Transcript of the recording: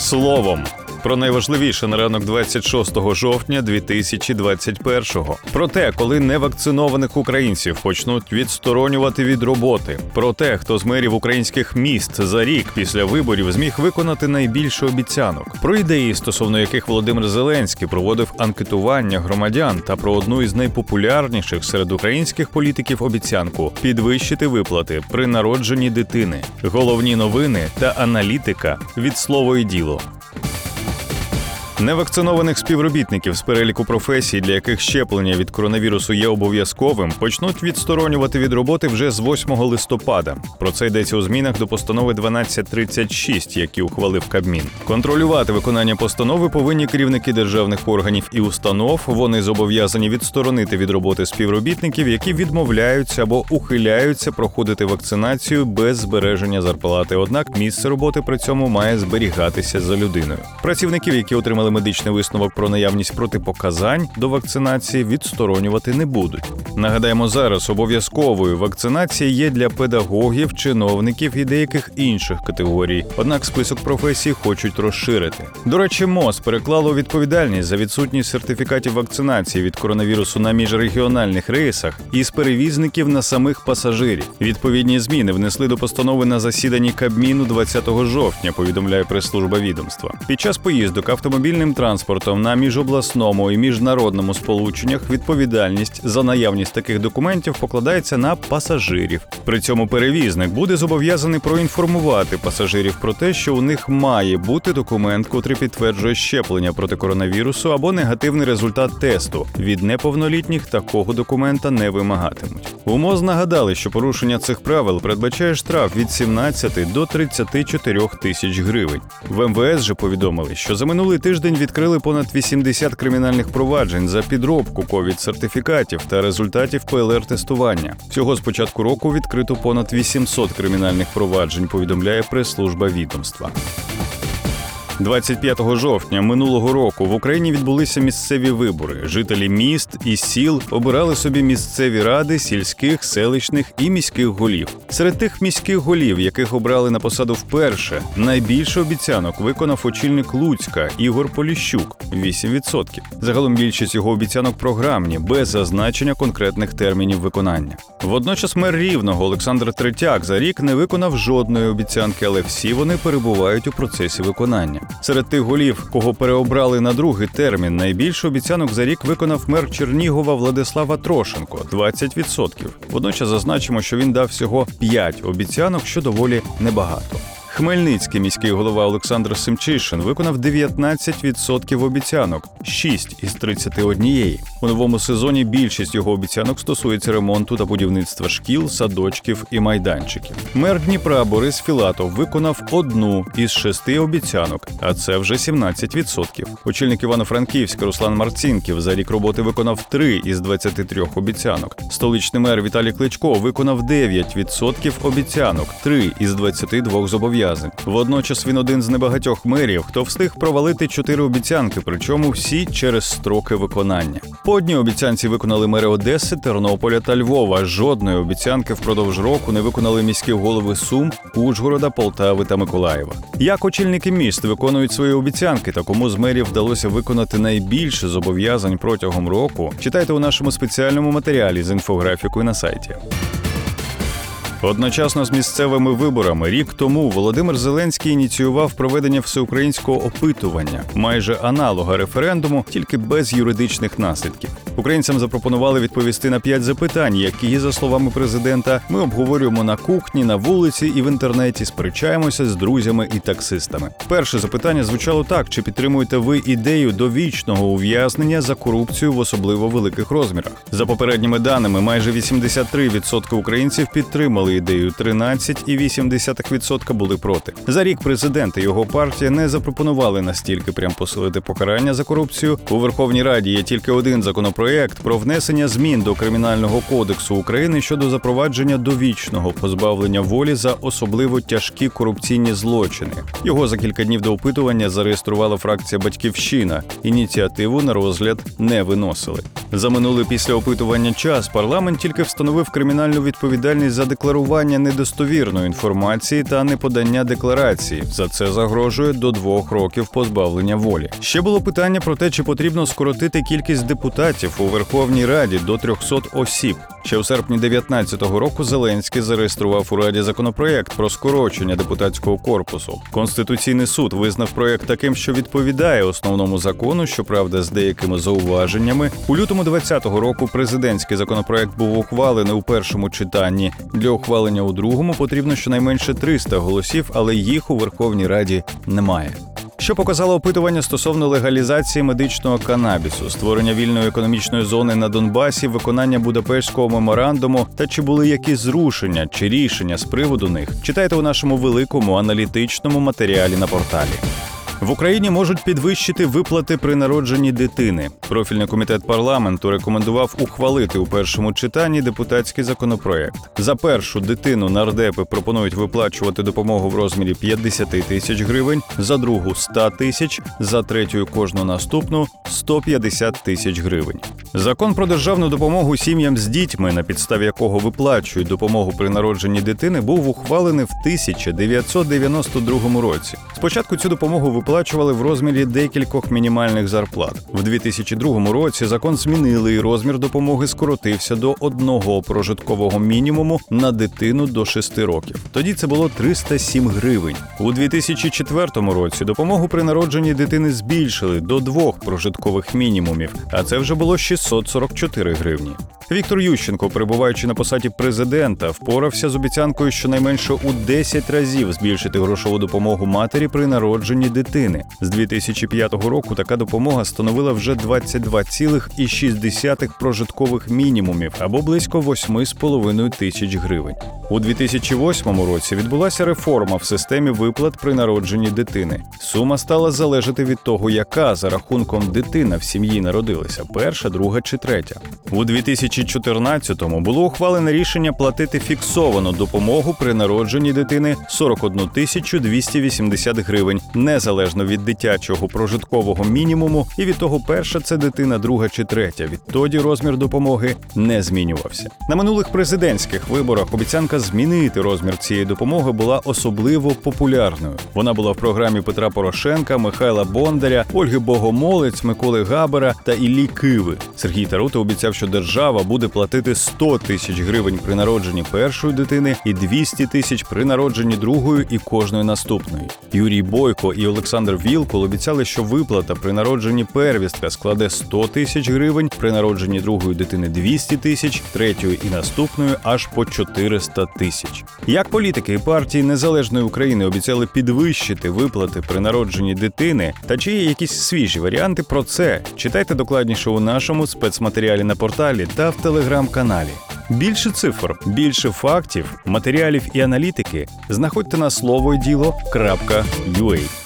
словом. Про найважливіше на ранок 26 жовтня 2021-го. Про те, коли невакцинованих українців почнуть відсторонювати від роботи. Про те, хто з мерів українських міст за рік після виборів зміг виконати найбільше обіцянок. Про ідеї, стосовно яких Володимир Зеленський проводив анкетування громадян, та про одну із найпопулярніших серед українських політиків обіцянку підвищити виплати при народженні дитини. Головні новини та аналітика від слово і діло. Невакцинованих співробітників з переліку професій, для яких щеплення від коронавірусу є обов'язковим, почнуть відсторонювати від роботи вже з 8 листопада. Про це йдеться у змінах до постанови 1236, які ухвалив Кабмін. Контролювати виконання постанови повинні керівники державних органів і установ. Вони зобов'язані відсторонити від роботи співробітників, які відмовляються або ухиляються проходити вакцинацію без збереження зарплати. Однак місце роботи при цьому має зберігатися за людиною. Працівників, які отримали медичний висновок про наявність протипоказань до вакцинації, відсторонювати не будуть. Нагадаємо, зараз обов'язковою вакцинація є для педагогів, чиновників і деяких інших категорій. Однак список професій хочуть розширити. До речі, МОЗ переклало відповідальність за відсутність сертифікатів вакцинації від коронавірусу на міжрегіональних рейсах із перевізників на самих пасажирів. Відповідні зміни внесли до постанови на засіданні Кабміну 20 жовтня. Повідомляє прес-служба відомства. Під час поїздок автомобільним транспортом на міжобласному і міжнародному сполученнях відповідальність за наявність таких документів покладається на пасажирів. При цьому перевізник буде зобов'язаний проінформувати пасажирів про те, що у них має бути документ, котрий підтверджує щеплення проти коронавірусу або негативний результат тесту. Від неповнолітніх такого документа не вимагатимуть. У нагадали, що порушення цих правил передбачає штраф від 17 до 34 тисяч гривень. В МВС же повідомили, що за минулий тиждень відкрили понад 80 кримінальних проваджень за підробку ковід-сертифікатів та результатів ПЛР-тестування. Всього з початку року відкрито понад 800 кримінальних проваджень. Повідомляє прес-служба відомства. 25 жовтня минулого року в Україні відбулися місцеві вибори. Жителі міст і сіл обирали собі місцеві ради сільських, селищних і міських голів. Серед тих міських голів, яких обрали на посаду вперше, найбільше обіцянок виконав очільник Луцька Ігор Поліщук 8%. Загалом більшість його обіцянок програмні, без зазначення конкретних термінів виконання. Водночас мер рівного Олександр Третяк за рік не виконав жодної обіцянки, але всі вони перебувають у процесі виконання. Серед тих голів, кого переобрали на другий термін, найбільше обіцянок за рік виконав мер Чернігова Владислава Трошенко 20%. Водночас зазначимо, що він дав всього 5 обіцянок, що доволі небагато. Хмельницький міський голова Олександр Семчишин виконав 19% обіцянок, 6 із 31. У новому сезоні більшість його обіцянок стосується ремонту та будівництва шкіл, садочків і майданчиків. Мер Дніпра Борис Філатов виконав одну із шести обіцянок, а це вже 17%. Очільник Івано-Франківська Руслан Марцінків за рік роботи виконав 3 із 23 обіцянок. Столичний мер Віталій Кличко виконав 9% обіцянок, 3 із 22 зобов'язань. Водночас він один з небагатьох мерів, хто встиг провалити чотири обіцянки, причому всі через строки виконання. По одній обіцянці виконали мери Одеси, Тернополя та Львова. Жодної обіцянки впродовж року не виконали міські голови Сум, Ужгорода, Полтави та Миколаєва. Як очільники міст виконують свої обіцянки та кому з мерів вдалося виконати найбільше зобов'язань протягом року, читайте у нашому спеціальному матеріалі з інфографікою на сайті. Одночасно з місцевими виборами рік тому Володимир Зеленський ініціював проведення всеукраїнського опитування, майже аналога референдуму, тільки без юридичних наслідків. Українцям запропонували відповісти на п'ять запитань, які, за словами президента, ми обговорюємо на кухні, на вулиці і в інтернеті. Сперечаємося з друзями і таксистами. Перше запитання звучало так: чи підтримуєте ви ідею довічного ув'язнення за корупцію в особливо великих розмірах? За попередніми даними, майже 83% українців підтримали ідею, 13,8% були проти. За рік президент і його партія не запропонували настільки прям посилити покарання за корупцію. У Верховній Раді є тільки один законопроект законопроект про внесення змін до кримінального кодексу України щодо запровадження довічного позбавлення волі за особливо тяжкі корупційні злочини. Його за кілька днів до опитування зареєструвала фракція Батьківщина. Ініціативу на розгляд не виносили. За минулий після опитування час парламент тільки встановив кримінальну відповідальність за декларування недостовірної інформації та неподання декларації. За це загрожує до двох років позбавлення волі. Ще було питання про те, чи потрібно скоротити кількість депутатів у Верховній Раді до 300 осіб. Ще у серпні 2019 року Зеленський зареєстрував у раді законопроект про скорочення депутатського корпусу. Конституційний суд визнав проект таким, що відповідає основному закону, щоправда, з деякими зауваженнями. У лютому 2020 року президентський законопроект був ухвалений у першому читанні. Для ухвалення у другому потрібно щонайменше 300 голосів, але їх у Верховній Раді немає. Що показало опитування стосовно легалізації медичного канабісу, створення вільної економічної зони на Донбасі, виконання Будапештського меморандуму та чи були якісь зрушення чи рішення з приводу них, читайте у нашому великому аналітичному матеріалі на порталі. В Україні можуть підвищити виплати при народженні дитини. Профільний комітет парламенту рекомендував ухвалити у першому читанні депутатський законопроект. За першу дитину нардепи пропонують виплачувати допомогу в розмірі 50 тисяч гривень, за другу 100 тисяч, за третю кожну наступну 150 тисяч гривень. Закон про державну допомогу сім'ям з дітьми, на підставі якого виплачують допомогу при народженні дитини, був ухвалений в 1992 році. Спочатку цю допомогу виплачували в розмірі декількох мінімальних зарплат. В 2002 році закон змінили і розмір допомоги скоротився до одного прожиткового мінімуму на дитину до 6 років. Тоді це було 307 гривень. У 2004 році допомогу при народженні дитини збільшили до двох прожиткових мінімумів, а це вже було 644 гривні. Віктор Ющенко, перебуваючи на посаді президента, впорався з обіцянкою щонайменше у 10 разів збільшити грошову допомогу матері при народженні дитини. З 2005 року така допомога становила вже 22,6 прожиткових мінімумів або близько 8,5 тисяч гривень. У 2008 році відбулася реформа в системі виплат при народженні дитини. Сума стала залежати від того, яка за рахунком дитина в сім'ї народилася перша, друга чи третя. У 2014-му було ухвалене рішення платити фіксовану допомогу при народженні дитини 41 тисячу 280 гривень, незалежно від дитячого прожиткового мінімуму, і від того, перша це дитина, друга чи третя. Відтоді розмір допомоги не змінювався. На минулих президентських виборах обіцянка змінити розмір цієї допомоги була особливо популярною. Вона була в програмі Петра Порошенка, Михайла Бондаря, Ольги Богомолець, Миколи Габера та Іллі Киви. Сергій Тарута обіцяв, що держава буде платити 100 тисяч гривень при народженні першої дитини і 200 тисяч при народженні другої і кожної наступної. Юрій Бойко і Олександр Вілкул обіцяли, що виплата при народженні первістка складе 100 тисяч гривень, при народженні другої дитини 200 тисяч, третьої і наступної аж по 400 тисяч. Як політики і партії незалежної України обіцяли підвищити виплати при народженні дитини, та чи є якісь свіжі варіанти про це? Читайте докладніше у нашому спецматеріалі на порталі та в телеграм-каналі. Більше цифр, більше фактів, матеріалів і аналітики знаходьте на слово діло.ua.